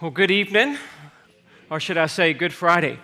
Well, good evening, or should I say, good Friday.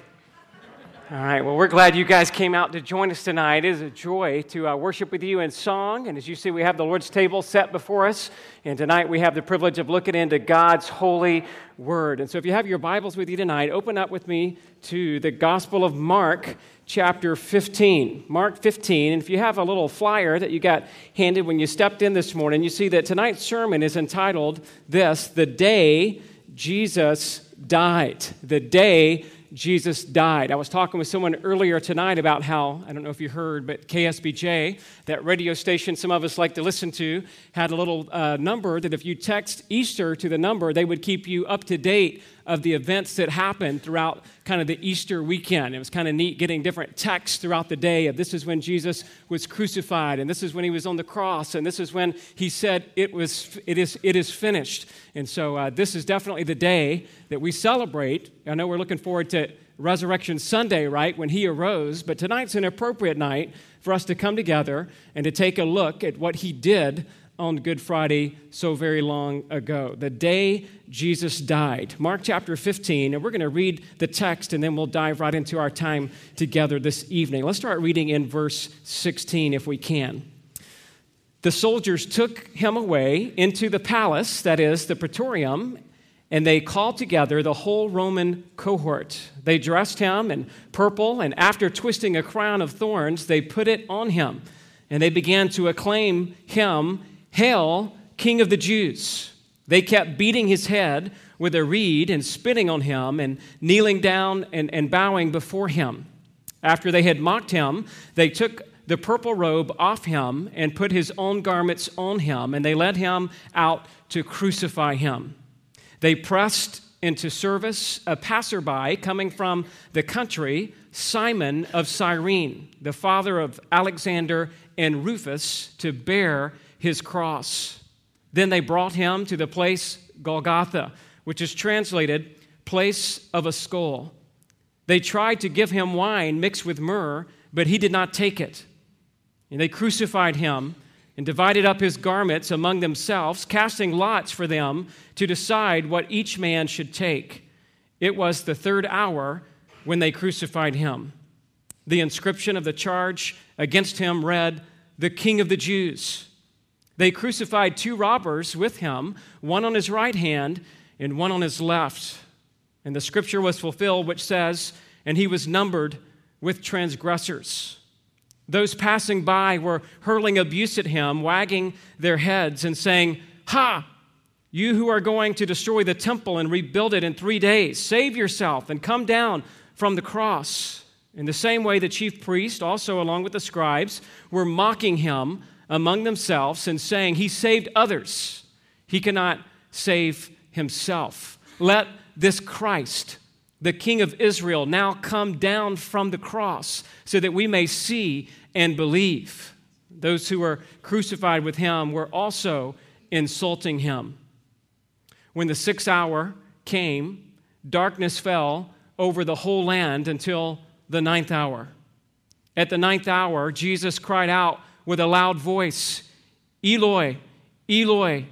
All right, well, we're glad you guys came out to join us tonight. It is a joy to uh, worship with you in song. And as you see, we have the Lord's table set before us. And tonight we have the privilege of looking into God's holy word. And so if you have your Bibles with you tonight, open up with me to the Gospel of Mark, chapter 15. Mark 15. And if you have a little flyer that you got handed when you stepped in this morning, you see that tonight's sermon is entitled This, The Day Jesus Died. The Day Jesus died. I was talking with someone earlier tonight about how, I don't know if you heard, but KSBJ, that radio station some of us like to listen to, had a little uh, number that if you text Easter to the number, they would keep you up to date of the events that happened throughout kind of the Easter weekend. It was kind of neat getting different texts throughout the day of this is when Jesus was crucified, and this is when he was on the cross, and this is when he said it was it is it is finished. And so uh, this is definitely the day that we celebrate. I know we're looking forward to Resurrection Sunday, right, when he arose, but tonight's an appropriate night for us to come together and to take a look at what he did on Good Friday so very long ago, the day Jesus died. Mark chapter 15, and we're going to read the text and then we'll dive right into our time together this evening. Let's start reading in verse 16 if we can. The soldiers took him away into the palace, that is, the praetorium, and they called together the whole Roman cohort. They dressed him in purple, and after twisting a crown of thorns, they put it on him. And they began to acclaim him Hail, King of the Jews! They kept beating his head with a reed and spitting on him and kneeling down and, and bowing before him. After they had mocked him, they took the purple robe off him and put his own garments on him, and they led him out to crucify him. They pressed into service a passerby coming from the country, Simon of Cyrene, the father of Alexander and Rufus, to bear his cross. Then they brought him to the place Golgotha, which is translated place of a skull. They tried to give him wine mixed with myrrh, but he did not take it. And they crucified him and divided up his garments among themselves, casting lots for them to decide what each man should take. It was the third hour when they crucified him. The inscription of the charge against him read, The King of the Jews. They crucified two robbers with him, one on his right hand and one on his left. And the scripture was fulfilled, which says, And he was numbered with transgressors. Those passing by were hurling abuse at him, wagging their heads and saying, Ha! You who are going to destroy the temple and rebuild it in three days, save yourself and come down from the cross. In the same way, the chief priest, also along with the scribes, were mocking him among themselves and saying, He saved others, he cannot save himself. Let this Christ, the King of Israel, now come down from the cross so that we may see and believe. Those who were crucified with him were also insulting him. When the sixth hour came, darkness fell over the whole land until the ninth hour. At the ninth hour, Jesus cried out with a loud voice Eloi, Eloi,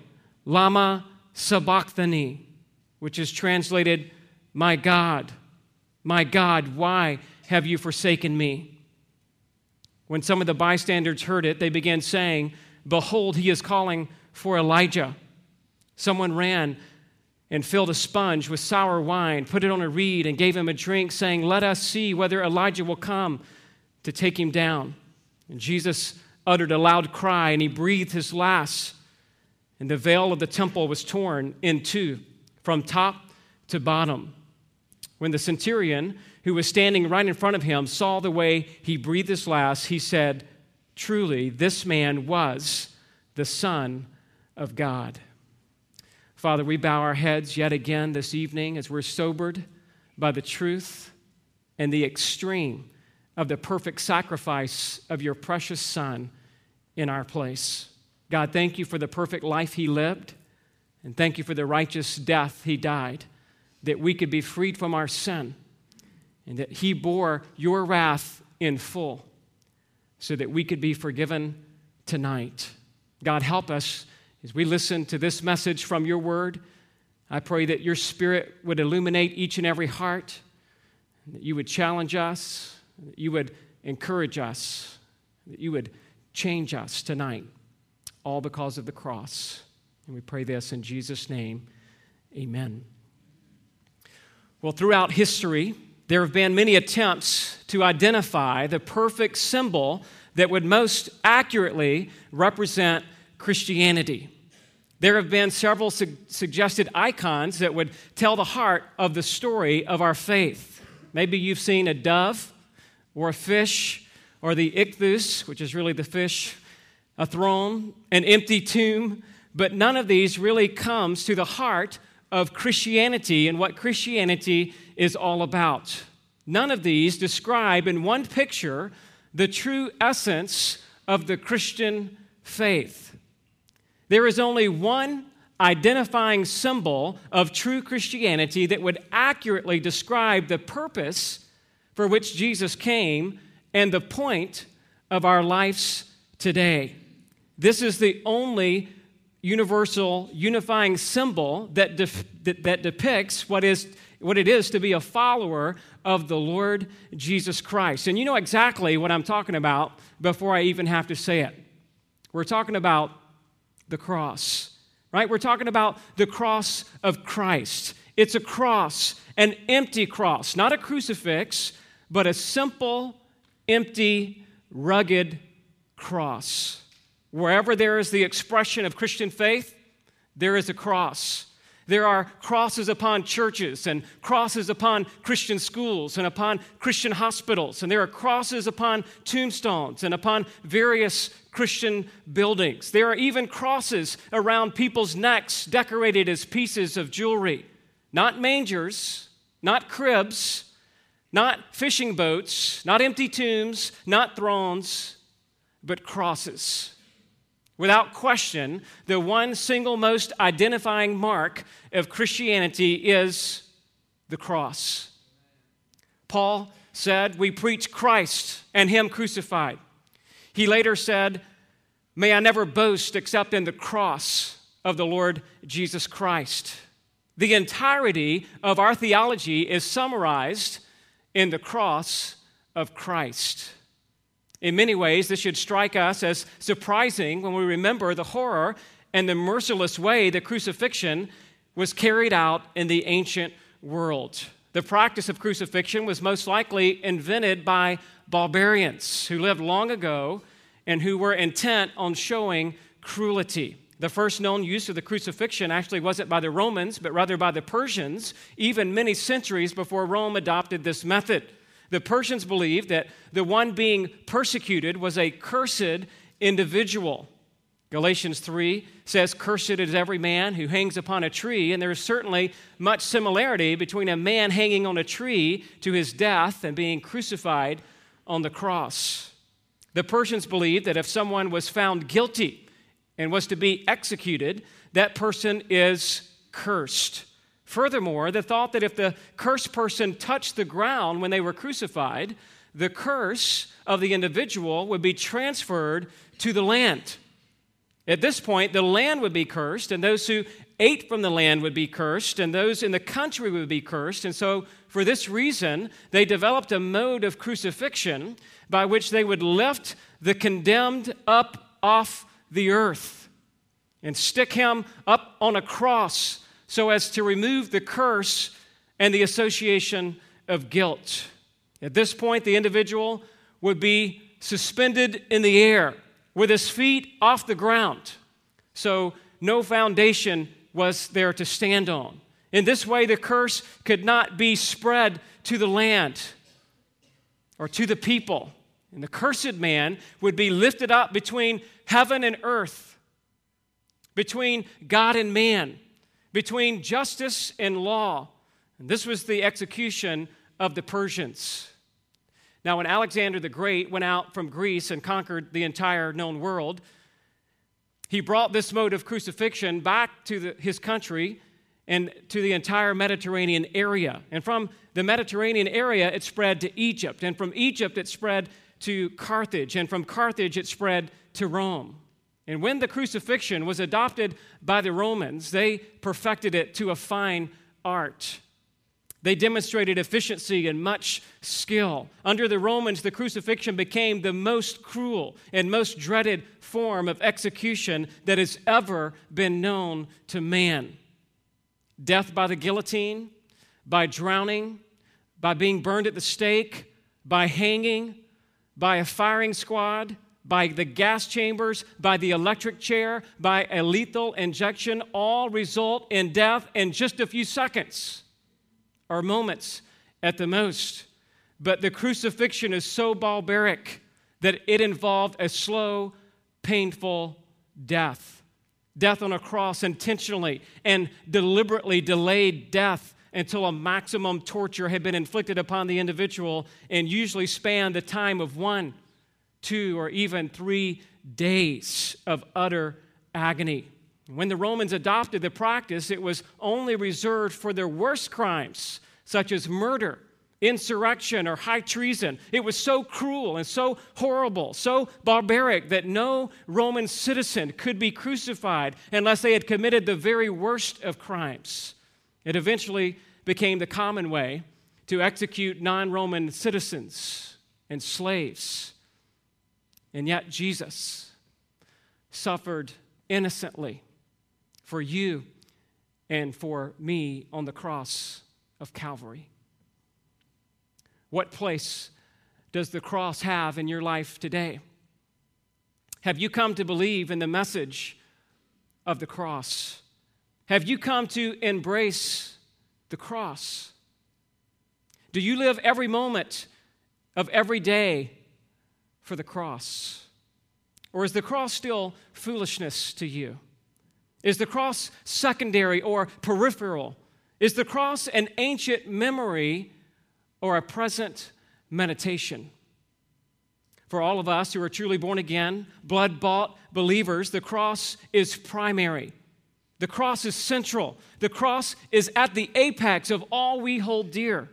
Lama Sabachthani, which is translated, My God, my God, why have you forsaken me? When some of the bystanders heard it, they began saying, Behold, he is calling for Elijah. Someone ran and filled a sponge with sour wine, put it on a reed, and gave him a drink, saying, Let us see whether Elijah will come to take him down. And Jesus uttered a loud cry and he breathed his last. And the veil of the temple was torn in two from top to bottom. When the centurion, who was standing right in front of him, saw the way he breathed his last, he said, Truly, this man was the Son of God. Father, we bow our heads yet again this evening as we're sobered by the truth and the extreme of the perfect sacrifice of your precious Son in our place. God, thank you for the perfect life he lived, and thank you for the righteous death he died, that we could be freed from our sin, and that he bore your wrath in full, so that we could be forgiven tonight. God, help us as we listen to this message from your word. I pray that your spirit would illuminate each and every heart, that you would challenge us, that you would encourage us, that you would change us tonight, all because of the cross. And we pray this in Jesus' name. Amen. Well, throughout history, there have been many attempts to identify the perfect symbol that would most accurately represent Christianity. There have been several su- suggested icons that would tell the heart of the story of our faith. Maybe you've seen a dove or a fish or the ichthus, which is really the fish, a throne, an empty tomb, but none of these really comes to the heart of Christianity and what Christianity is all about. None of these describe in one picture the true essence of the Christian faith. There is only one identifying symbol of true Christianity that would accurately describe the purpose for which Jesus came and the point of our lives today. This is the only universal unifying symbol that, that, that depicts what, is, what it is to be a follower of the Lord Jesus Christ. And you know exactly what I'm talking about before I even have to say it. We're talking about the cross, right? We're talking about the cross of Christ. It's a cross, an empty cross, not a crucifix, but a simple, empty, rugged cross. Wherever there is the expression of Christian faith, there is a cross. There are crosses upon churches and crosses upon Christian schools and upon Christian hospitals. And there are crosses upon tombstones and upon various Christian buildings. There are even crosses around people's necks decorated as pieces of jewelry. Not mangers, not cribs, not fishing boats, not empty tombs, not thrones, but crosses. Without question, the one single most identifying mark of Christianity is the cross. Paul said, We preach Christ and Him crucified. He later said, May I never boast except in the cross of the Lord Jesus Christ. The entirety of our theology is summarized in the cross of Christ. In many ways, this should strike us as surprising when we remember the horror and the merciless way the crucifixion was carried out in the ancient world. The practice of crucifixion was most likely invented by barbarians who lived long ago and who were intent on showing cruelty. The first known use of the crucifixion actually wasn't by the Romans, but rather by the Persians, even many centuries before Rome adopted this method. The Persians believed that the one being persecuted was a cursed individual. Galatians 3 says, Cursed is every man who hangs upon a tree, and there is certainly much similarity between a man hanging on a tree to his death and being crucified on the cross. The Persians believed that if someone was found guilty and was to be executed, that person is cursed. Furthermore, the thought that if the cursed person touched the ground when they were crucified, the curse of the individual would be transferred to the land. At this point, the land would be cursed, and those who ate from the land would be cursed, and those in the country would be cursed. And so, for this reason, they developed a mode of crucifixion by which they would lift the condemned up off the earth and stick him up on a cross so as to remove the curse and the association of guilt. At this point, the individual would be suspended in the air with his feet off the ground. So no foundation was there to stand on. In this way, the curse could not be spread to the land or to the people. And the cursed man would be lifted up between heaven and earth, between God and man between justice and law. And this was the execution of the Persians. Now, when Alexander the Great went out from Greece and conquered the entire known world, he brought this mode of crucifixion back to the, his country and to the entire Mediterranean area. And from the Mediterranean area, it spread to Egypt. And from Egypt, it spread to Carthage. And from Carthage, it spread to Rome. And when the crucifixion was adopted by the Romans, they perfected it to a fine art. They demonstrated efficiency and much skill. Under the Romans, the crucifixion became the most cruel and most dreaded form of execution that has ever been known to man. Death by the guillotine, by drowning, by being burned at the stake, by hanging, by a firing squad, by the gas chambers, by the electric chair, by a lethal injection, all result in death in just a few seconds or moments at the most. But the crucifixion is so barbaric that it involved a slow, painful death. Death on a cross intentionally and deliberately delayed death until a maximum torture had been inflicted upon the individual and usually spanned the time of one, two, or even three days of utter agony. When the Romans adopted the practice, it was only reserved for their worst crimes, such as murder, insurrection, or high treason. It was so cruel and so horrible, so barbaric that no Roman citizen could be crucified unless they had committed the very worst of crimes. It eventually became the common way to execute non Roman citizens and slaves. And yet, Jesus suffered innocently for you and for me on the cross of Calvary. What place does the cross have in your life today? Have you come to believe in the message of the cross? Have you come to embrace the cross? Do you live every moment of every day for the cross? Or is the cross still foolishness to you? Is the cross secondary or peripheral? Is the cross an ancient memory or a present meditation? For all of us who are truly born again, blood bought believers, the cross is primary. The cross is central. The cross is at the apex of all we hold dear.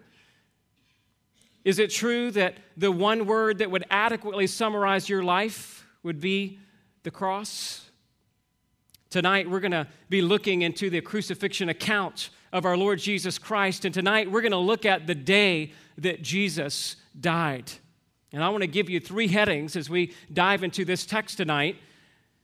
Is it true that the one word that would adequately summarize your life would be the cross? Tonight, we're going to be looking into the crucifixion account of our Lord Jesus Christ. And tonight, we're going to look at the day that Jesus died. And I want to give you three headings as we dive into this text tonight.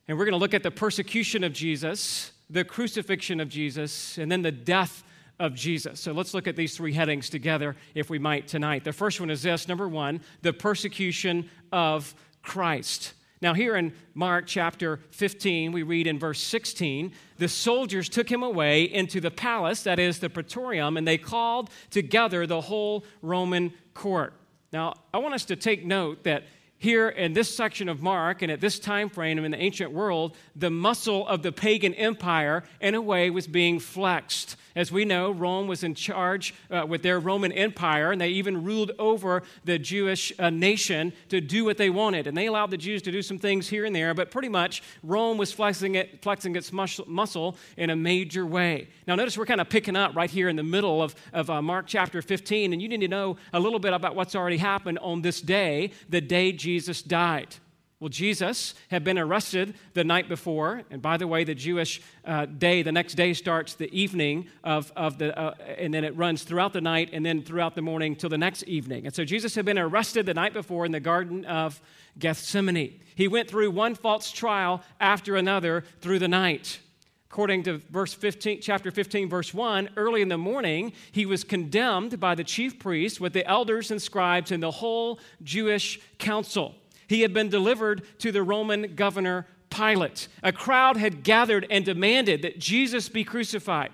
And we're going to look at the persecution of Jesus, the crucifixion of Jesus, and then the death of Jesus. So let's look at these three headings together, if we might, tonight. The first one is this number one, the persecution of Christ. Now, here in Mark chapter 15, we read in verse 16 the soldiers took him away into the palace, that is the praetorium, and they called together the whole Roman court. Now, I want us to take note that here in this section of Mark and at this time frame in the ancient world, the muscle of the pagan empire, in a way, was being flexed. As we know, Rome was in charge uh, with their Roman Empire, and they even ruled over the Jewish uh, nation to do what they wanted. And they allowed the Jews to do some things here and there, but pretty much Rome was flexing, it, flexing its muscle in a major way. Now, notice we're kind of picking up right here in the middle of, of uh, Mark chapter 15, and you need to know a little bit about what's already happened on this day, the day Jesus died. Well, Jesus had been arrested the night before. And by the way, the Jewish uh, day, the next day starts the evening of, of the, uh, and then it runs throughout the night and then throughout the morning till the next evening. And so Jesus had been arrested the night before in the Garden of Gethsemane. He went through one false trial after another through the night. According to verse 15, chapter 15, verse 1, early in the morning, he was condemned by the chief priests with the elders and scribes and the whole Jewish council. He had been delivered to the Roman governor Pilate. A crowd had gathered and demanded that Jesus be crucified.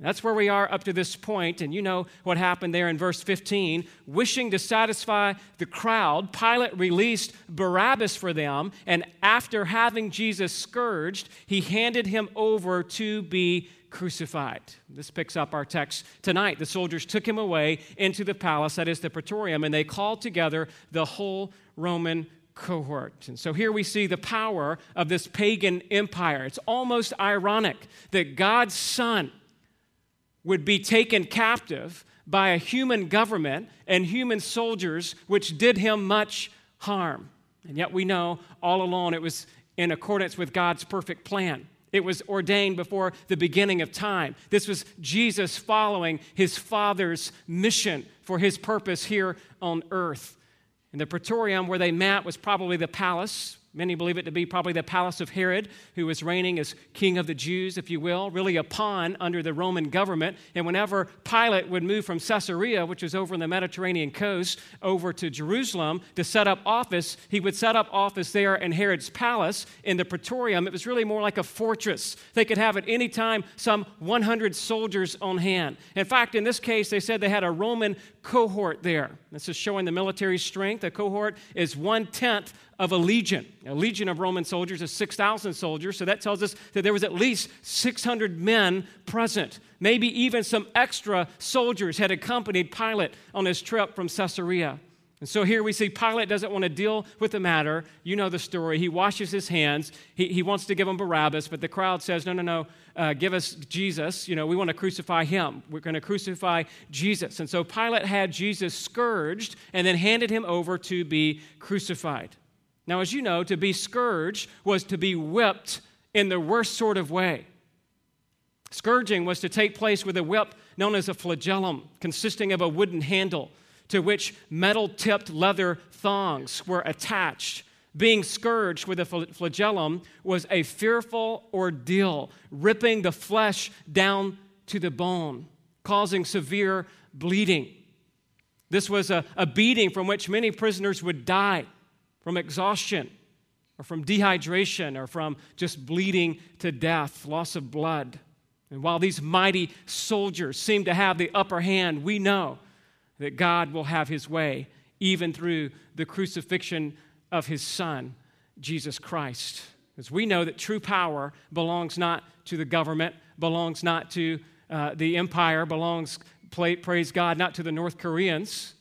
That's where we are up to this point, and you know what happened there in verse 15. Wishing to satisfy the crowd, Pilate released Barabbas for them, and after having Jesus scourged, he handed him over to be crucified. This picks up our text tonight. The soldiers took him away into the palace, that is the praetorium, and they called together the whole Roman cohort. And so here we see the power of this pagan empire. It's almost ironic that God's Son would be taken captive by a human government and human soldiers, which did him much harm. And yet we know all along it was in accordance with God's perfect plan. It was ordained before the beginning of time. This was Jesus following his Father's mission for his purpose here on earth. And the praetorium where they met was probably the palace Many believe it to be probably the palace of Herod, who was reigning as king of the Jews, if you will, really a pawn under the Roman government. And whenever Pilate would move from Caesarea, which was over in the Mediterranean coast, over to Jerusalem to set up office, he would set up office there in Herod's palace in the praetorium. It was really more like a fortress. They could have at any time some 100 soldiers on hand. In fact, in this case, they said they had a Roman cohort there. This is showing the military strength. A cohort is one tenth of a legion. A legion of Roman soldiers is 6,000 soldiers, so that tells us that there was at least 600 men present. Maybe even some extra soldiers had accompanied Pilate on his trip from Caesarea. And so here we see Pilate doesn't want to deal with the matter. You know the story. He washes his hands. He, he wants to give him Barabbas, but the crowd says, No, no, no, uh, give us Jesus. You know, we want to crucify him. We're going to crucify Jesus. And so Pilate had Jesus scourged and then handed him over to be crucified. Now, as you know, to be scourged was to be whipped in the worst sort of way. Scourging was to take place with a whip known as a flagellum, consisting of a wooden handle to which metal tipped leather thongs were attached. Being scourged with a flagellum was a fearful ordeal, ripping the flesh down to the bone, causing severe bleeding. This was a, a beating from which many prisoners would die from exhaustion or from dehydration or from just bleeding to death, loss of blood. And while these mighty soldiers seem to have the upper hand, we know that God will have his way even through the crucifixion of his son, Jesus Christ. As we know that true power belongs not to the government, belongs not to uh, the empire, belongs, praise God, not to the North Koreans.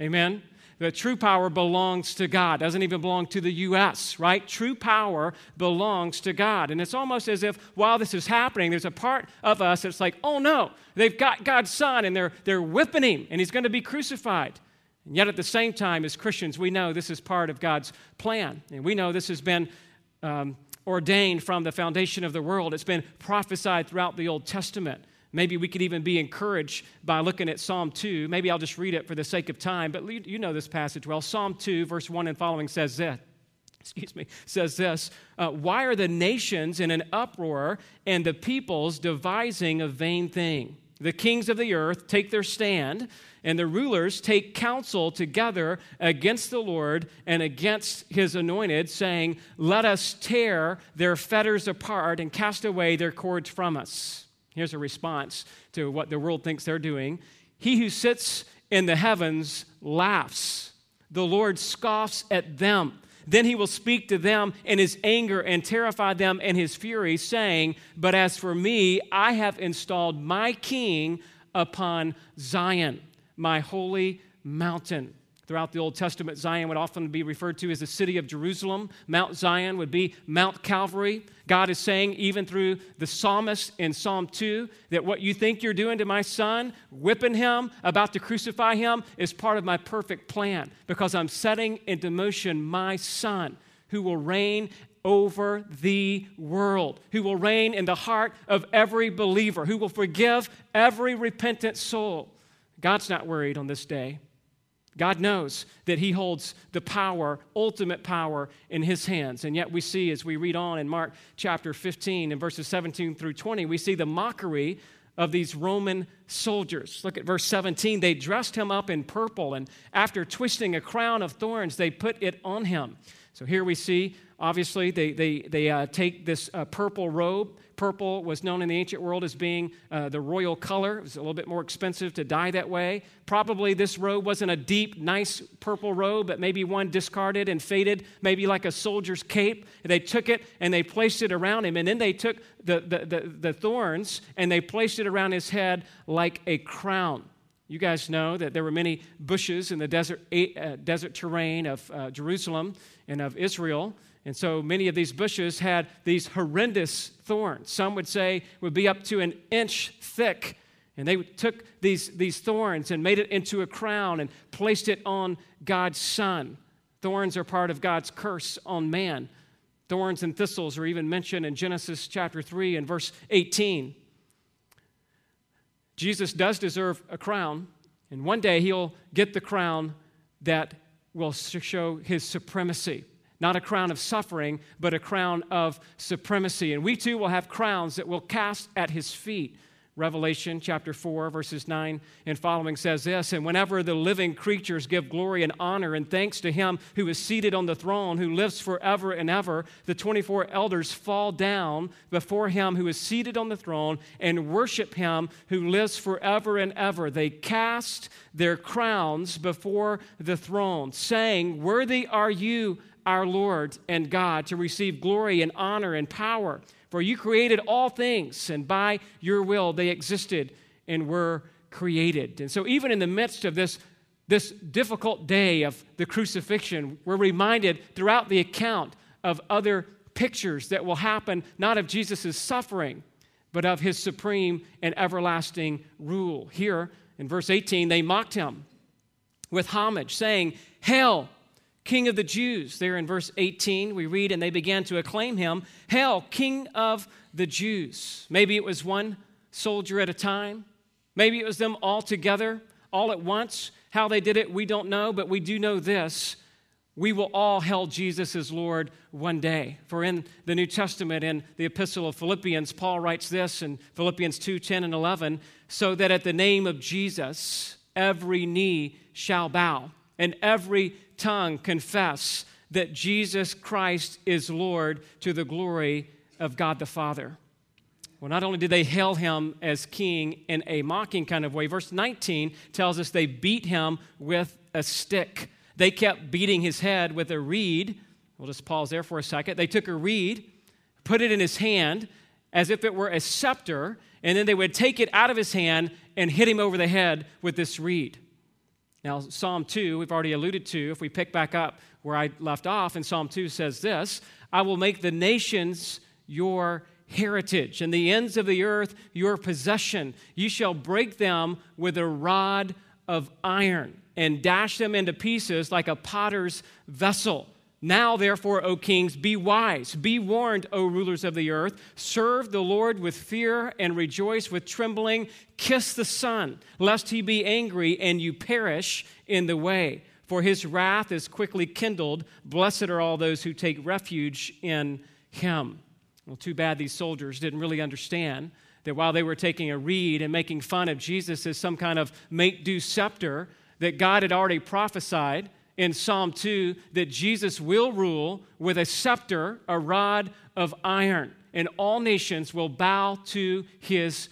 Amen the true power belongs to God, doesn't even belong to the U.S., right? True power belongs to God. And it's almost as if while this is happening, there's a part of us that's like, oh no, they've got God's son and they're, they're whipping him and he's going to be crucified. And yet at the same time, as Christians, we know this is part of God's plan. And we know this has been um, ordained from the foundation of the world, it's been prophesied throughout the Old Testament. Maybe we could even be encouraged by looking at Psalm 2. Maybe I'll just read it for the sake of time, but you know this passage well. Psalm 2, verse 1 and following says this. Excuse me, says this uh, Why are the nations in an uproar and the peoples devising a vain thing? The kings of the earth take their stand, and the rulers take counsel together against the Lord and against his anointed, saying, Let us tear their fetters apart and cast away their cords from us. Here's a response to what the world thinks they're doing He who sits in the heavens laughs, the Lord scoffs at them. Then he will speak to them in his anger and terrify them in his fury, saying, But as for me, I have installed my king upon Zion, my holy mountain. Throughout the Old Testament, Zion would often be referred to as the city of Jerusalem. Mount Zion would be Mount Calvary. God is saying, even through the psalmist in Psalm 2, that what you think you're doing to my son, whipping him, about to crucify him, is part of my perfect plan because I'm setting into motion my son who will reign over the world, who will reign in the heart of every believer, who will forgive every repentant soul. God's not worried on this day. God knows that He holds the power, ultimate power, in His hands. And yet, we see as we read on in Mark chapter 15 and verses 17 through 20, we see the mockery of these Roman soldiers. Look at verse 17. They dressed him up in purple, and after twisting a crown of thorns, they put it on him. So here we see, obviously, they, they, they uh, take this uh, purple robe Purple was known in the ancient world as being uh, the royal color. It was a little bit more expensive to dye that way. Probably this robe wasn't a deep, nice purple robe, but maybe one discarded and faded, maybe like a soldier's cape. They took it and they placed it around him. And then they took the, the, the, the thorns and they placed it around his head like a crown. You guys know that there were many bushes in the desert, uh, desert terrain of uh, Jerusalem and of Israel. And so many of these bushes had these horrendous thorns. Some would say would be up to an inch thick. And they took these, these thorns and made it into a crown and placed it on God's son. Thorns are part of God's curse on man. Thorns and thistles are even mentioned in Genesis chapter 3 and verse 18. Jesus does deserve a crown, and one day he'll get the crown that will show his supremacy. Not a crown of suffering, but a crown of supremacy. And we too will have crowns that will cast at his feet. Revelation chapter 4, verses 9 and following says this And whenever the living creatures give glory and honor and thanks to him who is seated on the throne, who lives forever and ever, the 24 elders fall down before him who is seated on the throne and worship him who lives forever and ever. They cast their crowns before the throne, saying, Worthy are you, our Lord and God, to receive glory and honor and power. For you created all things, and by your will they existed and were created. And so, even in the midst of this, this difficult day of the crucifixion, we're reminded throughout the account of other pictures that will happen, not of Jesus' suffering, but of his supreme and everlasting rule. Here in verse 18, they mocked him with homage, saying, Hail! King of the Jews. There in verse 18, we read, and they began to acclaim him, Hail, King of the Jews. Maybe it was one soldier at a time. Maybe it was them all together, all at once. How they did it, we don't know, but we do know this. We will all hail Jesus as Lord one day. For in the New Testament, in the epistle of Philippians, Paul writes this in Philippians 2 10 and 11 so that at the name of Jesus, every knee shall bow and every tongue confess that Jesus Christ is Lord to the glory of God the Father. Well, not only did they hail him as king in a mocking kind of way, verse 19 tells us they beat him with a stick. They kept beating his head with a reed. We'll just pause there for a second. They took a reed, put it in his hand as if it were a scepter, and then they would take it out of his hand and hit him over the head with this reed. Now, Psalm 2, we've already alluded to, if we pick back up where I left off, and Psalm 2 says this I will make the nations your heritage, and the ends of the earth your possession. You shall break them with a rod of iron and dash them into pieces like a potter's vessel. Now, therefore, O kings, be wise. Be warned, O rulers of the earth. Serve the Lord with fear and rejoice with trembling. Kiss the Son, lest he be angry and you perish in the way. For his wrath is quickly kindled. Blessed are all those who take refuge in him. Well, too bad these soldiers didn't really understand that while they were taking a reed and making fun of Jesus as some kind of make do scepter, that God had already prophesied in Psalm 2 that Jesus will rule with a scepter, a rod of iron, and all nations will bow to his,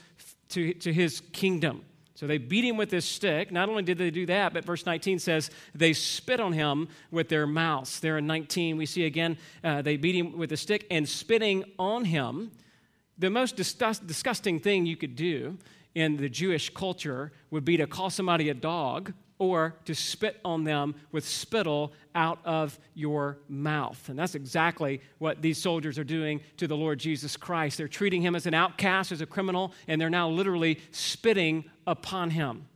to, to his kingdom. So they beat him with this stick. Not only did they do that, but verse 19 says they spit on him with their mouths. There in 19, we see again uh, they beat him with a stick and spitting on him. The most disgust- disgusting thing you could do in the Jewish culture would be to call somebody a dog or to spit on them with spittle out of your mouth. And that's exactly what these soldiers are doing to the Lord Jesus Christ. They're treating him as an outcast, as a criminal, and they're now literally spitting upon him.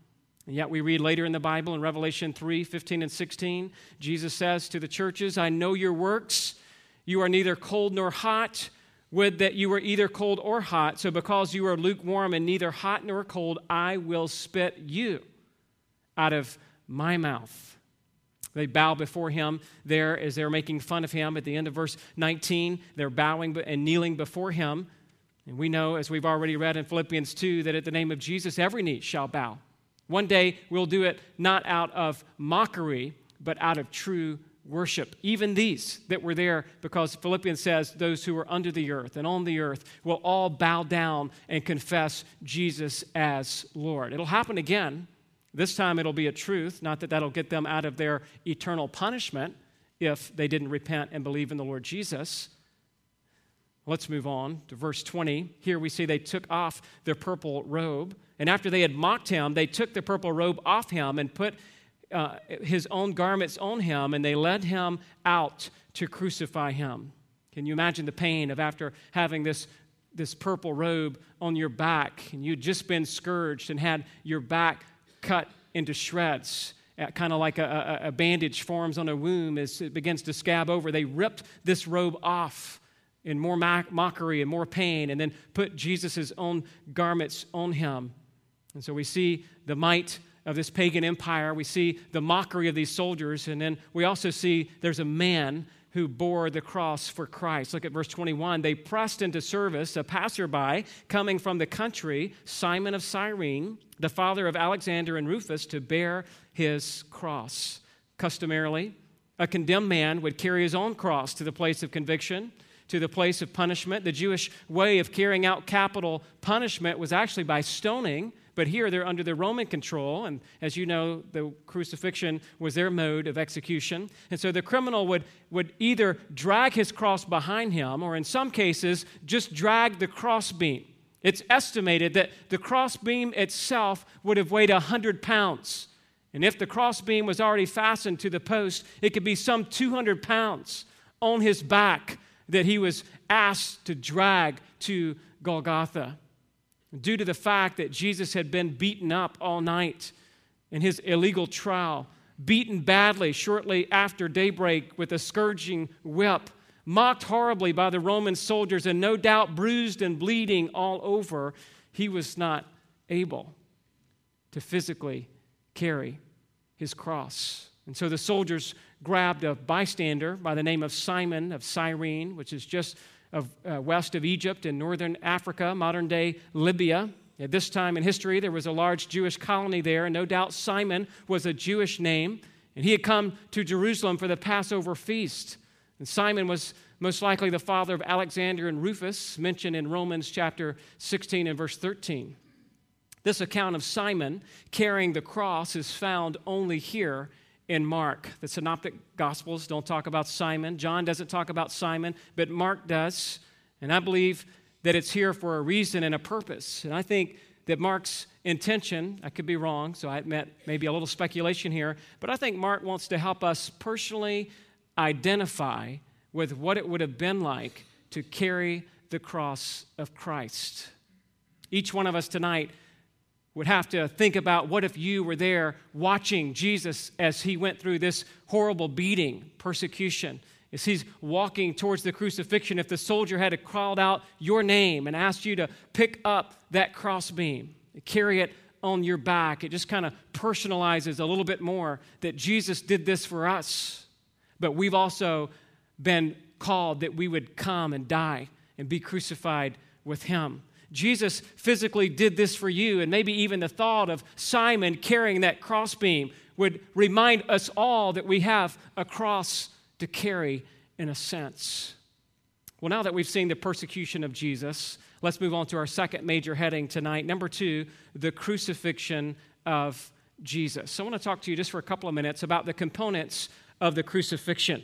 And yet we read later in the Bible in Revelation 3 15 and 16, Jesus says to the churches, I know your works. You are neither cold nor hot. Would that you were either cold or hot. So because you are lukewarm and neither hot nor cold, I will spit you out of my mouth. They bow before him there as they're making fun of him. At the end of verse 19, they're bowing and kneeling before him. And we know, as we've already read in Philippians 2, that at the name of Jesus, every knee shall bow. One day, we'll do it not out of mockery, but out of true worship. Even these that were there, because Philippians says those who are under the earth and on the earth will all bow down and confess Jesus as Lord. It'll happen again this time it'll be a truth, not that that'll get them out of their eternal punishment if they didn't repent and believe in the Lord Jesus. Let's move on to verse 20. Here we see they took off their purple robe, and after they had mocked him, they took the purple robe off him and put uh, his own garments on him, and they led him out to crucify him. Can you imagine the pain of after having this, this purple robe on your back, and you'd just been scourged and had your back cut into shreds. uh, kind of like a, a, a bandage forms on a wound as it begins to scab over. They ripped this robe off in more mockery and more pain, and then put Jesus' own garments on him. And so we see the might of this pagan empire. We see the mockery of these soldiers, and then we also see there's a man who bore the cross for Christ. Look at verse 21. They pressed into service a passerby coming from the country, Simon of Cyrene, the father of Alexander and Rufus, to bear his cross. Customarily, a condemned man would carry his own cross to the place of conviction, to the place of punishment. The Jewish way of carrying out capital punishment was actually by stoning but here they're under the Roman control, and as you know, the crucifixion was their mode of execution. And so the criminal would, would either drag his cross behind him, or in some cases, just drag the crossbeam. It's estimated that the crossbeam itself would have weighed 100 pounds. And if the crossbeam was already fastened to the post, it could be some 200 pounds on his back that he was asked to drag to Golgotha due to the fact that Jesus had been beaten up all night in his illegal trial, beaten badly shortly after daybreak with a scourging whip, mocked horribly by the Roman soldiers, and no doubt bruised and bleeding all over, he was not able to physically carry his cross. And so the soldiers grabbed a bystander by the name of Simon of Cyrene, which is just of, uh, west of Egypt in northern Africa, modern day Libya. At this time in history, there was a large Jewish colony there, and no doubt Simon was a Jewish name, and he had come to Jerusalem for the Passover feast. And Simon was most likely the father of Alexander and Rufus, mentioned in Romans chapter 16 and verse 13. This account of Simon carrying the cross is found only here in Mark. The Synoptic Gospels don't talk about Simon. John doesn't talk about Simon, but Mark does. And I believe that it's here for a reason and a purpose. And I think that Mark's intention, I could be wrong, so I admit maybe a little speculation here, but I think Mark wants to help us personally identify with what it would have been like to carry the cross of Christ. Each one of us tonight would have to think about what if you were there watching Jesus as he went through this horrible beating, persecution, as he's walking towards the crucifixion. If the soldier had called out your name and asked you to pick up that crossbeam, carry it on your back, it just kind of personalizes a little bit more that Jesus did this for us. But we've also been called that we would come and die and be crucified with him. Jesus physically did this for you, and maybe even the thought of Simon carrying that crossbeam would remind us all that we have a cross to carry in a sense. Well, now that we've seen the persecution of Jesus, let's move on to our second major heading tonight. Number two, the crucifixion of Jesus. So I want to talk to you just for a couple of minutes about the components of the crucifixion.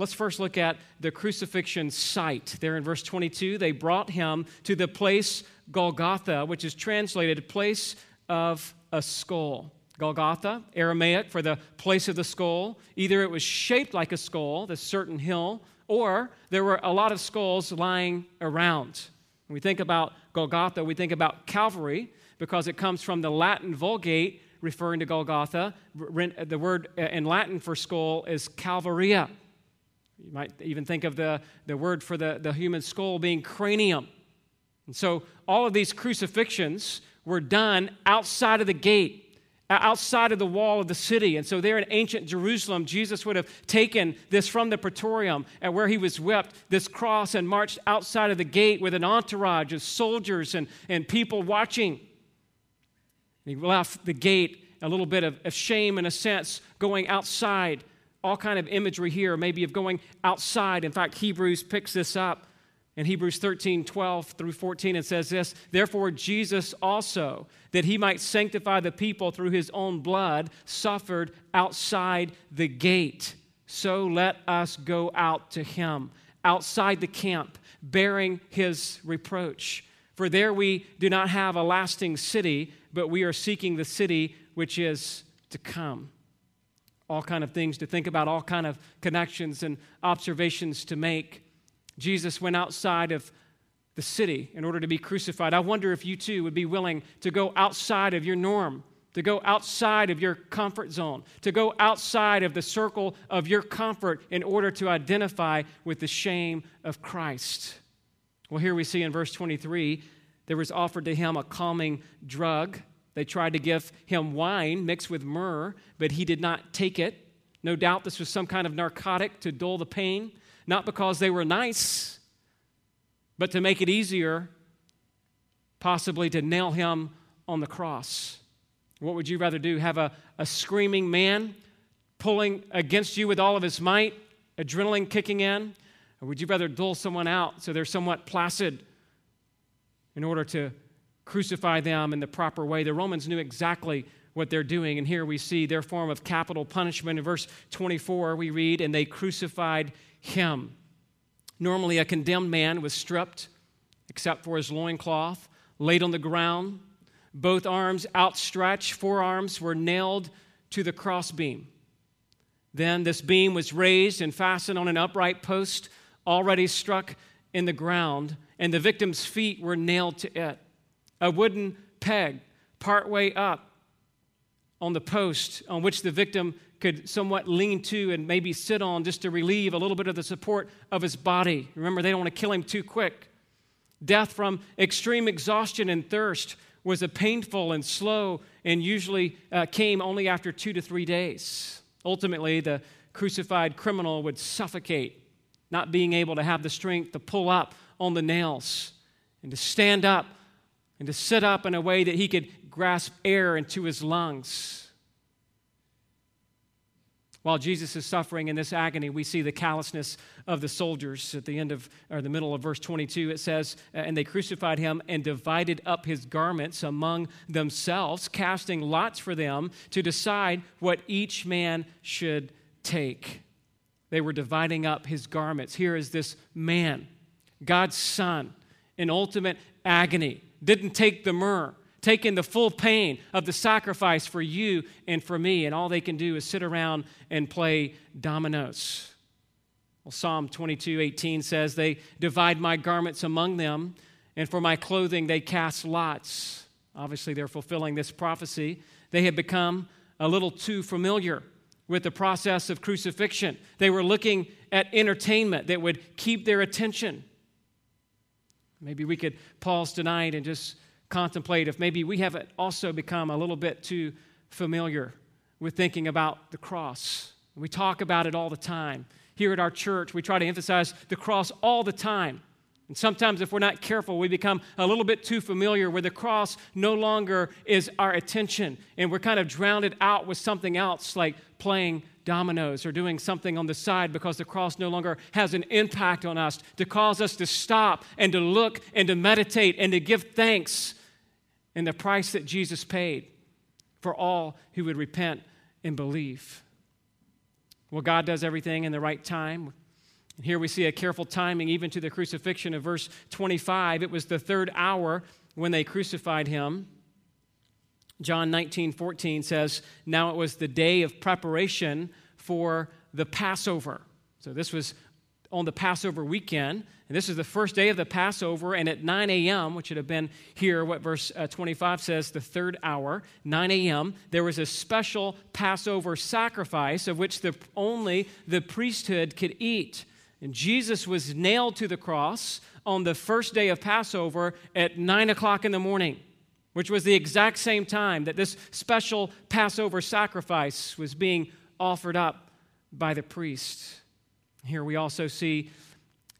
Let's first look at the crucifixion site. There in verse 22, they brought him to the place Golgotha, which is translated place of a skull. Golgotha, Aramaic for the place of the skull. Either it was shaped like a skull, this certain hill, or there were a lot of skulls lying around. When we think about Golgotha, we think about Calvary because it comes from the Latin Vulgate referring to Golgotha. The word uh, in Latin for skull is Calvaria. You might even think of the, the word for the, the human skull being cranium. And so all of these crucifixions were done outside of the gate, outside of the wall of the city. And so there in ancient Jerusalem, Jesus would have taken this from the praetorium and where he was whipped, this cross, and marched outside of the gate with an entourage of soldiers and, and people watching. He left the gate a little bit of, of shame in a sense, going outside all kind of imagery here, maybe of going outside. In fact, Hebrews picks this up in Hebrews 13, 12 through 14. It says this Therefore, Jesus also, that he might sanctify the people through his own blood, suffered outside the gate. So let us go out to him, outside the camp, bearing his reproach. For there we do not have a lasting city, but we are seeking the city which is to come all kind of things to think about, all kind of connections and observations to make. Jesus went outside of the city in order to be crucified. I wonder if you too would be willing to go outside of your norm to go outside of your comfort zone, to go outside of the circle of your comfort in order to identify with the shame of Christ. Well, here we see in verse 23 there was offered to him a calming drug. They tried to give him wine mixed with myrrh, but he did not take it. No doubt this was some kind of narcotic to dull the pain, not because they were nice, but to make it easier, possibly to nail him on the cross. What would you rather do? Have a, a screaming man pulling against you with all of his might, adrenaline kicking in? Or would you rather dull someone out so they're somewhat placid in order to crucify them in the proper way? The Romans knew exactly what they're doing. And here we see their form of capital punishment. In verse 24, we read, And they crucified him. Normally, a condemned man was stripped, except for his loincloth, laid on the ground, both arms outstretched, forearms were nailed to the crossbeam. Then this beam was raised and fastened on an upright post already struck in the ground, and the victim's feet were nailed to it. A wooden peg partway up on the post on which the victim could somewhat lean to and maybe sit on just to relieve a little bit of the support of his body. Remember, they don't want to kill him too quick. Death from extreme exhaustion and thirst was a painful and slow and usually uh, came only after two to three days. Ultimately, the crucified criminal would suffocate, not being able to have the strength to pull up on the nails and to stand up and to sit up in a way that he could grasp air into his lungs. While Jesus is suffering in this agony, we see the callousness of the soldiers. At the end of, or the middle of verse 22, it says, And they crucified him and divided up his garments among themselves, casting lots for them to decide what each man should take. They were dividing up his garments. Here is this man, God's son, in ultimate agony, didn't take the myrrh, taking the full pain of the sacrifice for you and for me, and all they can do is sit around and play dominoes. Well, Psalm 22 18 says, They divide my garments among them, and for my clothing they cast lots. Obviously, they're fulfilling this prophecy. They had become a little too familiar with the process of crucifixion. They were looking at entertainment that would keep their attention. Maybe we could pause tonight and just contemplate if maybe we haven't also become a little bit too familiar with thinking about the cross. We talk about it all the time. Here at our church, we try to emphasize the cross all the time. And sometimes, if we're not careful, we become a little bit too familiar where the cross no longer is our attention and we're kind of drowned out with something else like playing dominoes or doing something on the side because the cross no longer has an impact on us to cause us to stop and to look and to meditate and to give thanks in the price that Jesus paid for all who would repent and believe. Well, God does everything in the right time. And here we see a careful timing even to the crucifixion of verse 25. It was the third hour when they crucified him. John 19, 14 says, Now it was the day of preparation for the Passover. So this was on the Passover weekend. And this is the first day of the Passover, and at 9 a.m., which would have been here, what verse uh, 25 says, the third hour, 9 a.m., there was a special Passover sacrifice of which the, only the priesthood could eat. And Jesus was nailed to the cross on the first day of Passover at 9 o'clock in the morning, which was the exact same time that this special Passover sacrifice was being offered up by the priest. Here we also see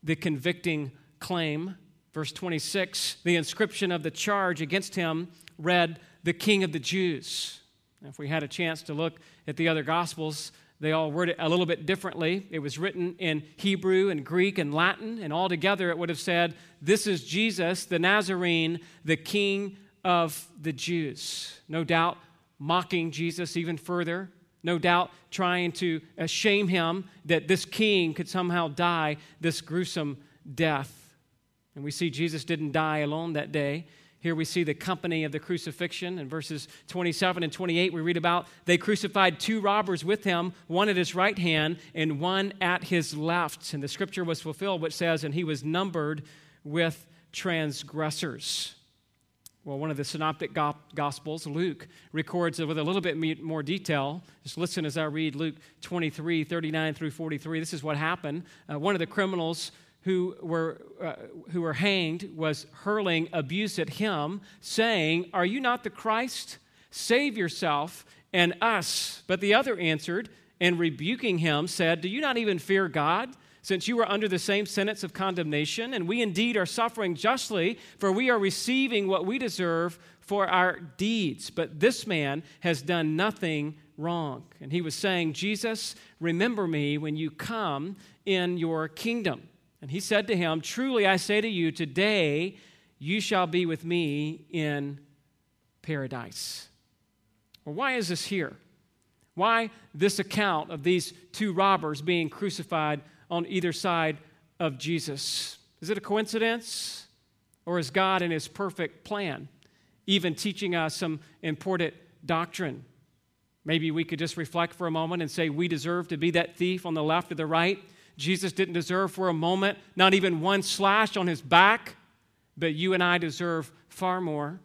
the convicting claim. Verse 26 the inscription of the charge against him read, The King of the Jews. If we had a chance to look at the other Gospels, they all word it a little bit differently. It was written in Hebrew and Greek and Latin, and all together it would have said, This is Jesus, the Nazarene, the King of the Jews. No doubt mocking Jesus even further, no doubt trying to uh, shame him that this king could somehow die this gruesome death. And we see Jesus didn't die alone that day. Here we see the company of the crucifixion. In verses 27 and 28, we read about they crucified two robbers with him, one at his right hand and one at his left. And the scripture was fulfilled, which says, And he was numbered with transgressors. Well, one of the synoptic gospels, Luke, records it with a little bit more detail. Just listen as I read Luke 23, 39 through 43. This is what happened. Uh, one of the criminals who were, uh, who were hanged was hurling abuse at him, saying, Are you not the Christ? Save yourself and us. But the other answered, and rebuking him, said, Do you not even fear God? Since you are under the same sentence of condemnation, and we indeed are suffering justly, for we are receiving what we deserve for our deeds. But this man has done nothing wrong. And he was saying, Jesus, remember me when you come in your kingdom. And he said to him, Truly I say to you, today you shall be with me in paradise. Well, why is this here? Why this account of these two robbers being crucified on either side of Jesus. Is it a coincidence? Or is God in his perfect plan even teaching us some important doctrine? Maybe we could just reflect for a moment and say, We deserve to be that thief on the left or the right. Jesus didn't deserve for a moment, not even one slash on his back, but you and I deserve far more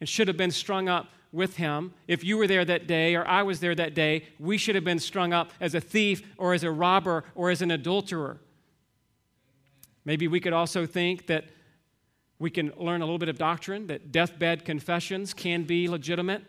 and should have been strung up with him. If you were there that day or I was there that day, we should have been strung up as a thief or as a robber or as an adulterer. Maybe we could also think that we can learn a little bit of doctrine that deathbed confessions can be legitimate.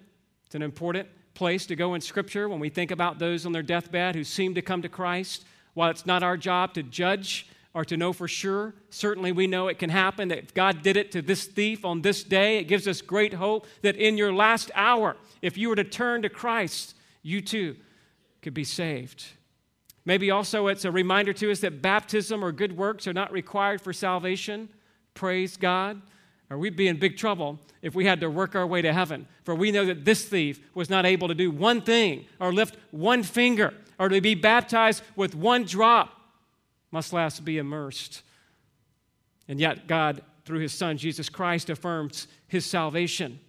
It's an important place to go in Scripture when we think about those on their deathbed who seem to come to Christ. While it's not our job to judge or to know for sure. Certainly, we know it can happen that God did it to this thief on this day, it gives us great hope that in your last hour, if you were to turn to Christ, you too could be saved. Maybe also it's a reminder to us that baptism or good works are not required for salvation. Praise God. Or we'd be in big trouble if we had to work our way to heaven. For we know that this thief was not able to do one thing or lift one finger or to be baptized with one drop must last be immersed. And yet, God, through his Son, Jesus Christ, affirms his salvation.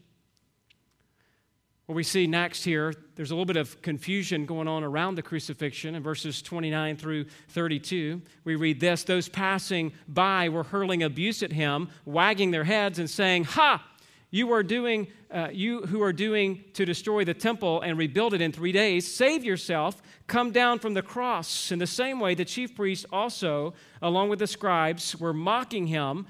What we see next here, there's a little bit of confusion going on around the crucifixion in verses 29 through 32. We read this Those passing by were hurling abuse at him, wagging their heads and saying, Ha! You are doing, uh, you who are doing to destroy the temple and rebuild it in three days, save yourself, come down from the cross. In the same way, the chief priests also, along with the scribes, were mocking him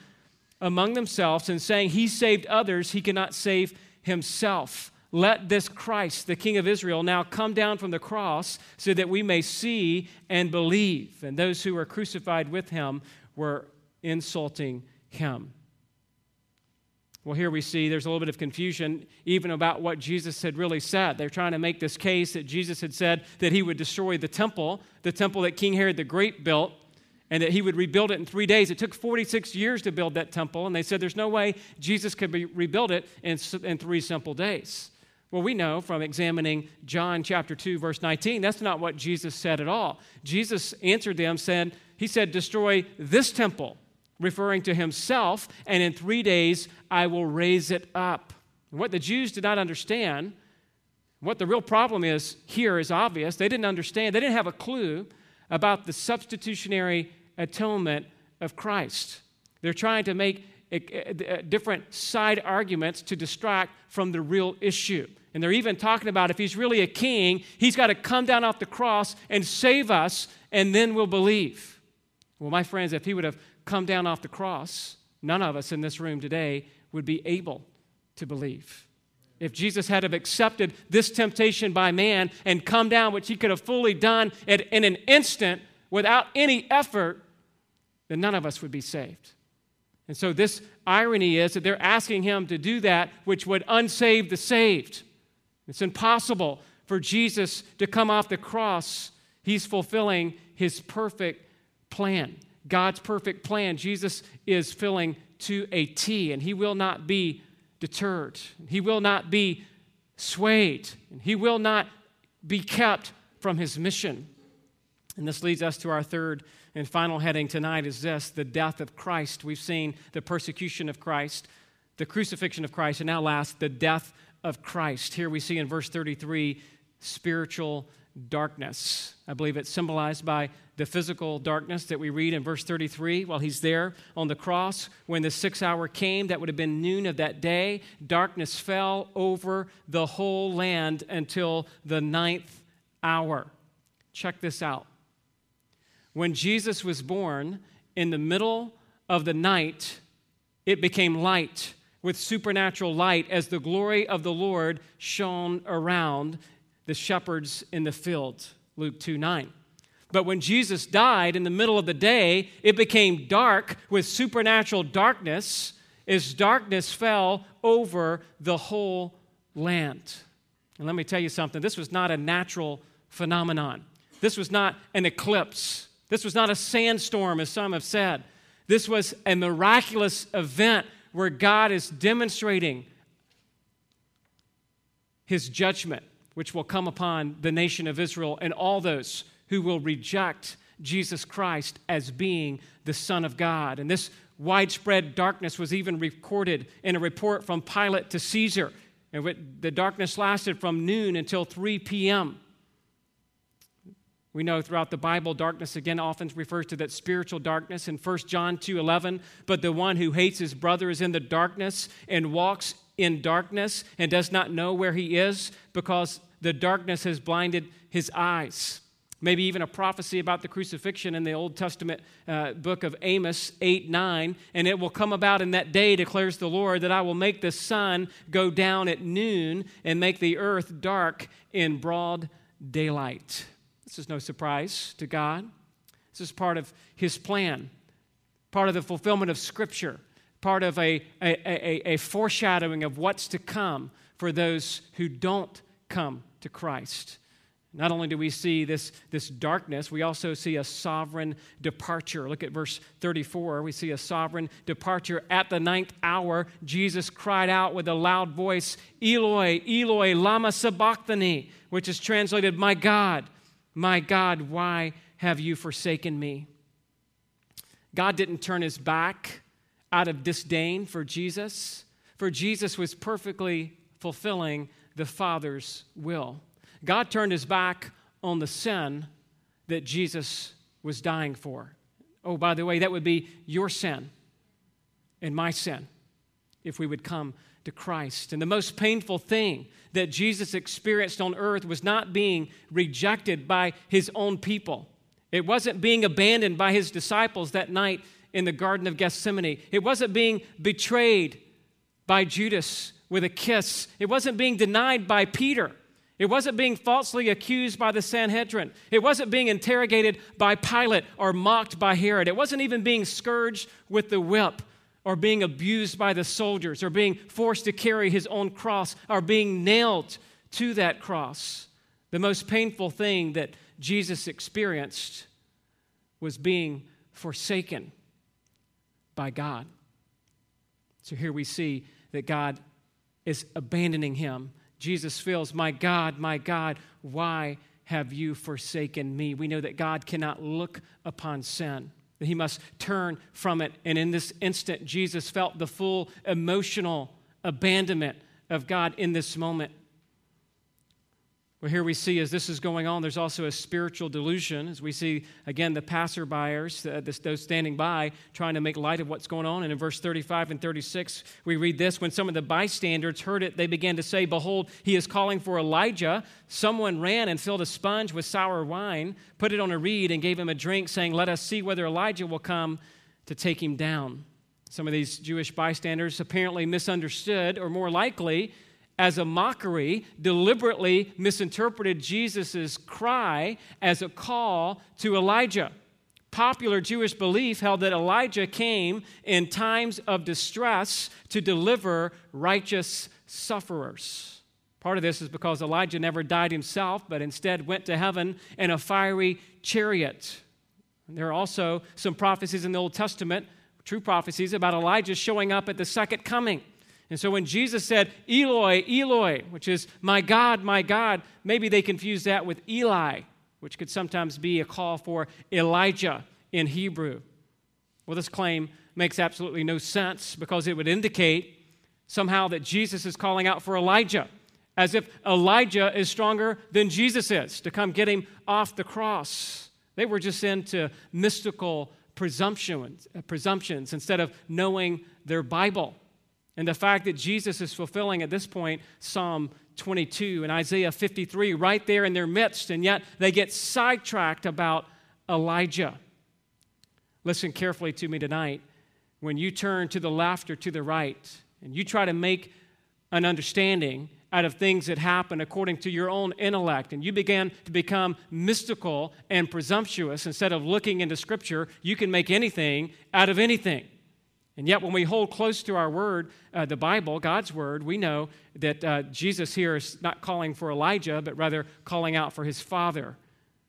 among themselves and saying, He saved others, he cannot save himself. Let this Christ, the King of Israel, now come down from the cross so that we may see and believe. And those who were crucified with him were insulting him. Well, here we see there's a little bit of confusion even about what Jesus had really said. They're trying to make this case that Jesus had said that he would destroy the temple, the temple that King Herod the Great built, and that he would rebuild it in three days. It took 46 years to build that temple, and they said there's no way Jesus could be, rebuild it in, in three simple days. Well, we know from examining John chapter 2, verse 19, that's not what Jesus said at all. Jesus answered them, said, He said, Destroy this temple referring to himself, and in three days I will raise it up. what the Jews did not understand, what the real problem is here is obvious. They didn't understand, they didn't have a clue about the substitutionary atonement of Christ. They're trying to make eh, eh, eh, different side arguments to distract from the real issue. And they're even talking about if he's really a king, he's got to come down off the cross and save us, and then we'll believe. Well, my friends, if he would have come down off the cross, none of us in this room today would be able to believe. If Jesus had have accepted this temptation by man and come down, which he could have fully done in an instant without any effort, then none of us would be saved. And so, this irony is that they're asking him to do that which would unsave the saved. It's impossible for Jesus to come off the cross. He's fulfilling his perfect plan. God's perfect plan, Jesus is filling to a T, and he will not be deterred. He will not be swayed. He will not be kept from his mission. And this leads us to our third and final heading tonight is this the death of Christ. We've seen the persecution of Christ, the crucifixion of Christ, and now last, the death of Christ. Here we see in verse 33 spiritual darkness. I believe it's symbolized by the physical darkness that we read in verse 33 while he's there on the cross. When the six hour came, that would have been noon of that day, darkness fell over the whole land until the ninth hour. Check this out. When Jesus was born, in the middle of the night, it became light with supernatural light as the glory of the Lord shone around the shepherds in the field. Luke 2 9. But when Jesus died in the middle of the day, it became dark with supernatural darkness as darkness fell over the whole land. And let me tell you something this was not a natural phenomenon, this was not an eclipse, this was not a sandstorm, as some have said. This was a miraculous event where God is demonstrating his judgment, which will come upon the nation of Israel and all those who will reject Jesus Christ as being the Son of God. And this widespread darkness was even recorded in a report from Pilate to Caesar. And the darkness lasted from noon until 3 p.m. We know throughout the Bible, darkness again often refers to that spiritual darkness in 1 John 2 11. But the one who hates his brother is in the darkness and walks in darkness and does not know where he is because the darkness has blinded his eyes. Maybe even a prophecy about the crucifixion in the Old Testament uh, book of Amos 8 9. And it will come about in that day, declares the Lord, that I will make the sun go down at noon and make the earth dark in broad daylight. This is no surprise to God. This is part of His plan, part of the fulfillment of Scripture, part of a, a, a, a foreshadowing of what's to come for those who don't come to Christ. Not only do we see this, this darkness, we also see a sovereign departure. Look at verse 34. We see a sovereign departure. At the ninth hour, Jesus cried out with a loud voice, Eloi, Eloi, Lama Sabachthani, which is translated, My God, my God, why have you forsaken me? God didn't turn his back out of disdain for Jesus, for Jesus was perfectly fulfilling the Father's will. God turned his back on the sin that Jesus was dying for. Oh, by the way, that would be your sin and my sin if we would come to Christ. And the most painful thing that Jesus experienced on earth was not being rejected by his own people. It wasn't being abandoned by his disciples that night in the Garden of Gethsemane. It wasn't being betrayed by Judas with a kiss. It wasn't being denied by Peter. It wasn't being falsely accused by the Sanhedrin. It wasn't being interrogated by Pilate or mocked by Herod. It wasn't even being scourged with the whip or being abused by the soldiers or being forced to carry his own cross or being nailed to that cross. The most painful thing that Jesus experienced was being forsaken by God. So here we see that God is abandoning him Jesus feels, My God, my God, why have you forsaken me? We know that God cannot look upon sin, that he must turn from it. And in this instant, Jesus felt the full emotional abandonment of God in this moment. Well, here we see as this is going on, there's also a spiritual delusion. As we see, again, the passerbyers, uh, those standing by, trying to make light of what's going on. And in verse 35 and 36, we read this When some of the bystanders heard it, they began to say, Behold, he is calling for Elijah. Someone ran and filled a sponge with sour wine, put it on a reed, and gave him a drink, saying, Let us see whether Elijah will come to take him down. Some of these Jewish bystanders apparently misunderstood, or more likely, as a mockery, deliberately misinterpreted Jesus' cry as a call to Elijah. Popular Jewish belief held that Elijah came in times of distress to deliver righteous sufferers. Part of this is because Elijah never died himself, but instead went to heaven in a fiery chariot. There are also some prophecies in the Old Testament, true prophecies, about Elijah showing up at the second coming. And so when Jesus said, Eloi, Eloi, which is my God, my God, maybe they confused that with Eli, which could sometimes be a call for Elijah in Hebrew. Well, this claim makes absolutely no sense because it would indicate somehow that Jesus is calling out for Elijah, as if Elijah is stronger than Jesus is to come get him off the cross. They were just into mystical presumptions, uh, presumptions instead of knowing their Bible. And the fact that Jesus is fulfilling at this point Psalm 22 and Isaiah 53 right there in their midst, and yet they get sidetracked about Elijah. Listen carefully to me tonight. When you turn to the left or to the right, and you try to make an understanding out of things that happen according to your own intellect, and you begin to become mystical and presumptuous instead of looking into Scripture, you can make anything out of anything. And yet, when we hold close to our word, uh, the Bible, God's word, we know that uh, Jesus here is not calling for Elijah, but rather calling out for his father.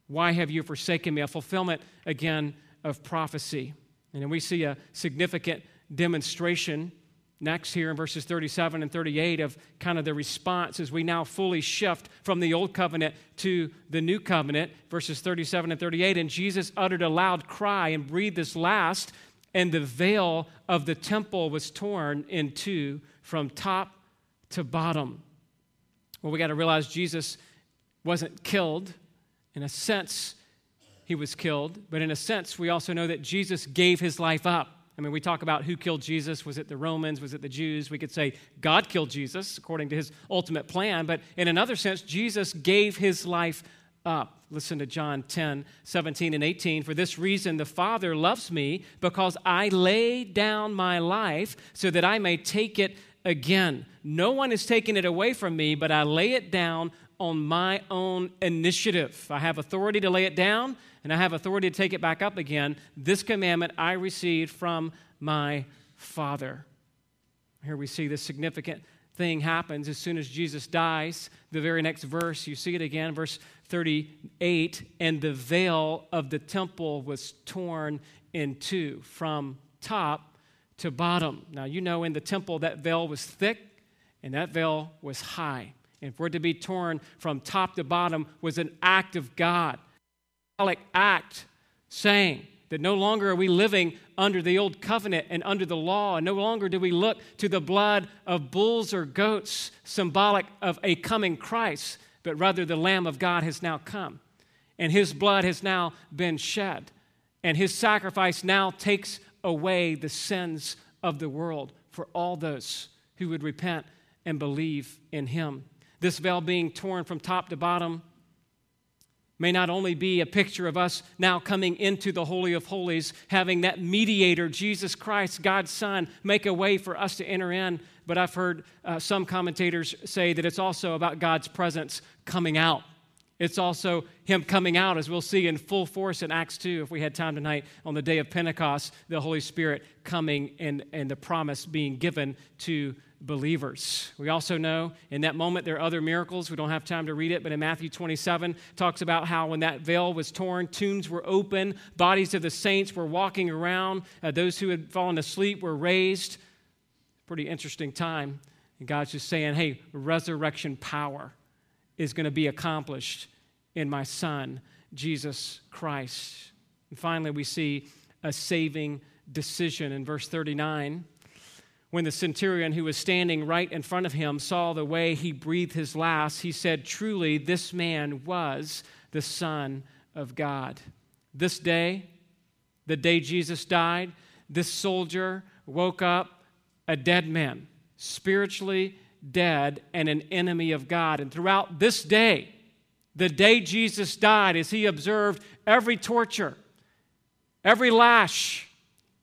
Why have you forsaken me? A fulfillment, again, of prophecy. And then we see a significant demonstration next here in verses 37 and 38 of kind of the response as we now fully shift from the old covenant to the new covenant, verses 37 and 38. And Jesus uttered a loud cry and breathed this last, and the veil of the temple was torn in two from top to bottom. Well, we got to realize Jesus wasn't killed. In a sense, he was killed, but in a sense, we also know that Jesus gave his life up. I mean, we talk about who killed Jesus. Was it the Romans? Was it the Jews? We could say God killed Jesus according to his ultimate plan, but in another sense, Jesus gave his life up. Listen to John 10, 17, and 18. For this reason, the Father loves me because I lay down my life so that I may take it again. No one is taking it away from me, but I lay it down on my own initiative. I have authority to lay it down, and I have authority to take it back up again. This commandment I received from my Father. Here we see this significant thing happens as soon as Jesus dies. The very next verse, you see it again, verse 38 and the veil of the temple was torn in two from top to bottom. Now, you know, in the temple, that veil was thick and that veil was high. And for it to be torn from top to bottom was an act of God act saying that no longer are we living under the old covenant and under the law, and no longer do we look to the blood of bulls or goats, symbolic of a coming Christ, but rather the Lamb of God has now come, and his blood has now been shed, and his sacrifice now takes away the sins of the world for all those who would repent and believe in him. This veil being torn from top to bottom may not only be a picture of us now coming into the Holy of Holies, having that mediator, Jesus Christ, God's Son, make a way for us to enter in, but I've heard uh, some commentators say that it's also about God's presence coming out. It's also Him coming out, as we'll see in full force in Acts 2, if we had time tonight, on the day of Pentecost, the Holy Spirit coming and, and the promise being given to believers. We also know in that moment there are other miracles. We don't have time to read it, but in Matthew 27 talks about how when that veil was torn, tombs were open, bodies of the saints were walking around, uh, those who had fallen asleep were raised. Pretty interesting time. And God's just saying, "Hey, resurrection power is going to be accomplished in my son, Jesus Christ." And finally, we see a saving decision in verse 39 when the centurion who was standing right in front of him saw the way he breathed his last, he said, Truly, this man was the Son of God. This day, the day Jesus died, this soldier woke up a dead man, spiritually dead and an enemy of God. And throughout this day, the day Jesus died, as he observed every torture, every lash,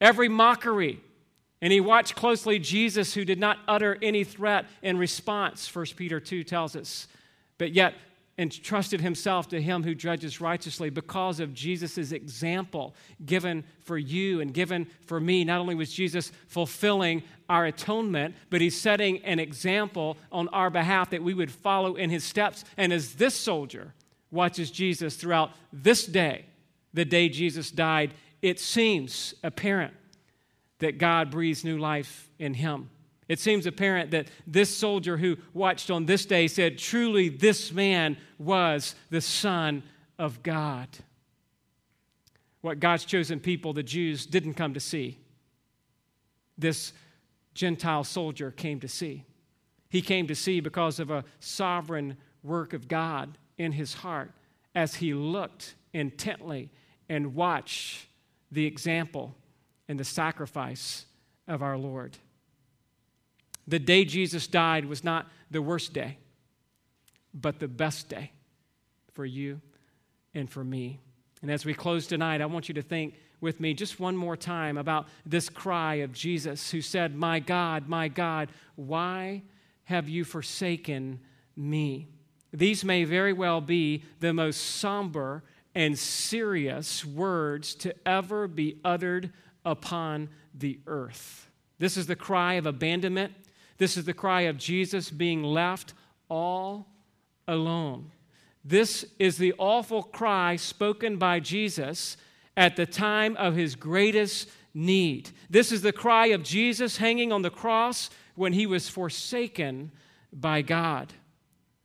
every mockery, and he watched closely Jesus, who did not utter any threat in response, 1 Peter 2 tells us, but yet entrusted himself to him who judges righteously because of Jesus' example given for you and given for me. Not only was Jesus fulfilling our atonement, but he's setting an example on our behalf that we would follow in his steps. And as this soldier watches Jesus throughout this day, the day Jesus died, it seems apparent that God breathes new life in him. It seems apparent that this soldier who watched on this day said, Truly, this man was the Son of God. What God's chosen people, the Jews, didn't come to see, this Gentile soldier came to see. He came to see because of a sovereign work of God in his heart as he looked intently and watched the example and the sacrifice of our Lord. The day Jesus died was not the worst day, but the best day for you and for me. And as we close tonight, I want you to think with me just one more time about this cry of Jesus who said, My God, my God, why have you forsaken me? These may very well be the most somber and serious words to ever be uttered upon the earth. This is the cry of abandonment. This is the cry of Jesus being left all alone. This is the awful cry spoken by Jesus at the time of his greatest need. This is the cry of Jesus hanging on the cross when he was forsaken by God.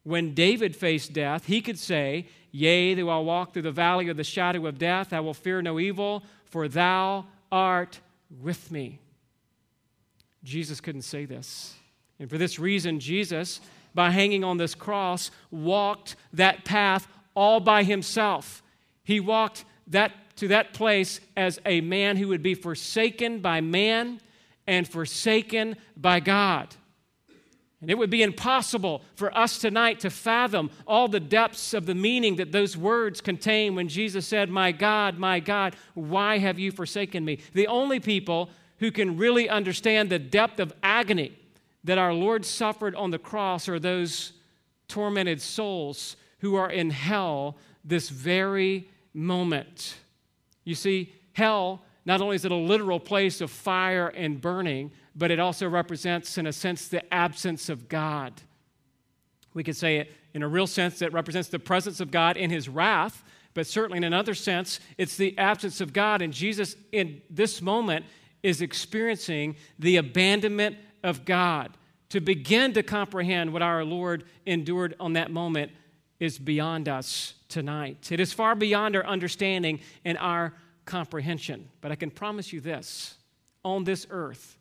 When David faced death, he could say, Yea, though I walk through the valley of the shadow of death, I will fear no evil, for thou art with me. Jesus couldn't say this. And for this reason, Jesus, by hanging on this cross, walked that path all by himself. He walked that to that place as a man who would be forsaken by man and forsaken by God. And it would be impossible for us tonight to fathom all the depths of the meaning that those words contain when Jesus said, My God, my God, why have you forsaken me? The only people who can really understand the depth of agony that our Lord suffered on the cross are those tormented souls who are in hell this very moment. You see, hell, not only is it a literal place of fire and burning, but it also represents, in a sense, the absence of God. We could say it in a real sense that represents the presence of God in his wrath, but certainly in another sense, it's the absence of God. And Jesus, in this moment, is experiencing the abandonment of God. To begin to comprehend what our Lord endured on that moment is beyond us tonight. It is far beyond our understanding and our comprehension. But I can promise you this on this earth,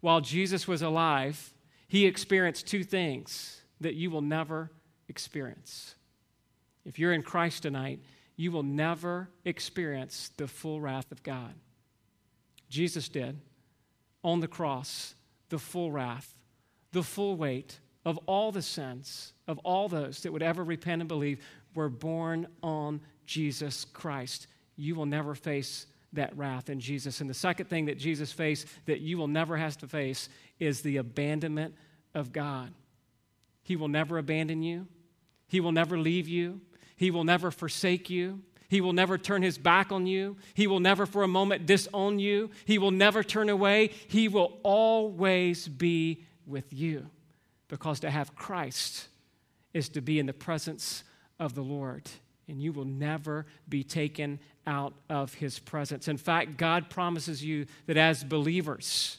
while Jesus was alive, he experienced two things that you will never experience. If you're in Christ tonight, you will never experience the full wrath of God. Jesus did on the cross, the full wrath, the full weight of all the sins of all those that would ever repent and believe were borne on Jesus Christ. You will never face that wrath in Jesus. And the second thing that Jesus faced that you will never have to face is the abandonment of God. He will never abandon you, He will never leave you, He will never forsake you. He will never turn his back on you. He will never for a moment disown you. He will never turn away. He will always be with you because to have Christ is to be in the presence of the Lord, and you will never be taken out of his presence. In fact, God promises you that as believers,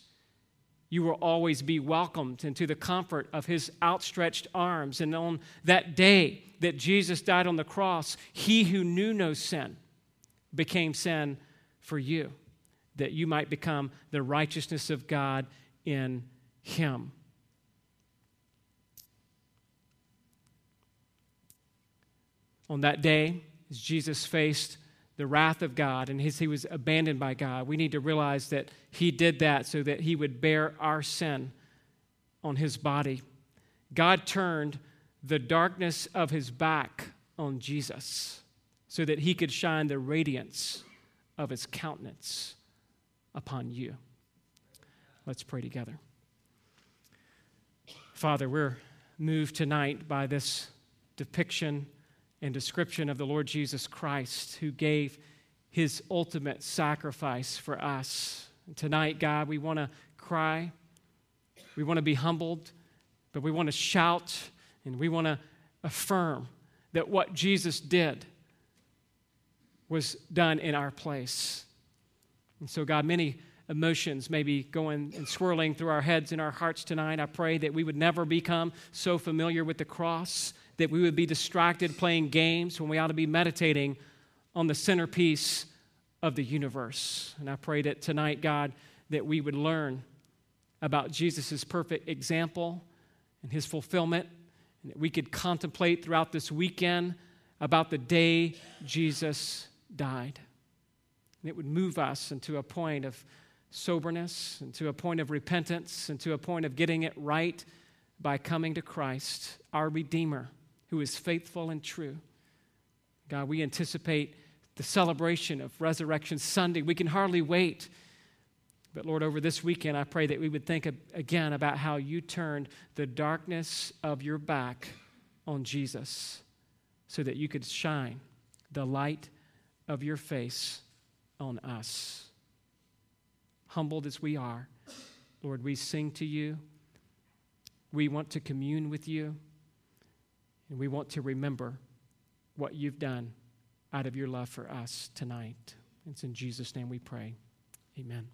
you will always be welcomed into the comfort of his outstretched arms. And on that day that Jesus died on the cross, he who knew no sin became sin for you, that you might become the righteousness of God in him. on that day, as Jesus faced the wrath of God and his, he was abandoned by God, we need to realize that he did that so that he would bear our sin on his body. God turned the darkness of his back on Jesus so that he could shine the radiance of his countenance upon you. Let's pray together. Father, we're moved tonight by this depiction and description of the Lord Jesus Christ, who gave his ultimate sacrifice for us. And tonight, God, we want to cry, we want to be humbled, but we want to shout and we want to affirm that what Jesus did was done in our place. And so, God, many emotions may be going and swirling through our heads and our hearts tonight. I pray that we would never become so familiar with the cross that we would be distracted playing games when we ought to be meditating on the centerpiece of the universe. And I pray that tonight, God, that we would learn about Jesus' perfect example and his fulfillment, and that we could contemplate throughout this weekend about the day Jesus died. And it would move us into a point of soberness, into a point of repentance, into a point of getting it right by coming to Christ, our Redeemer, who is faithful and true. God, we anticipate the celebration of Resurrection Sunday. We can hardly wait. But Lord, over this weekend, I pray that we would think again about how you turned the darkness of your back on Jesus so that you could shine the light of your face on us. Humbled as we are, Lord, we sing to you. We want to commune with you. And we want to remember what you've done out of your love for us tonight. It's in Jesus' name we pray. Amen.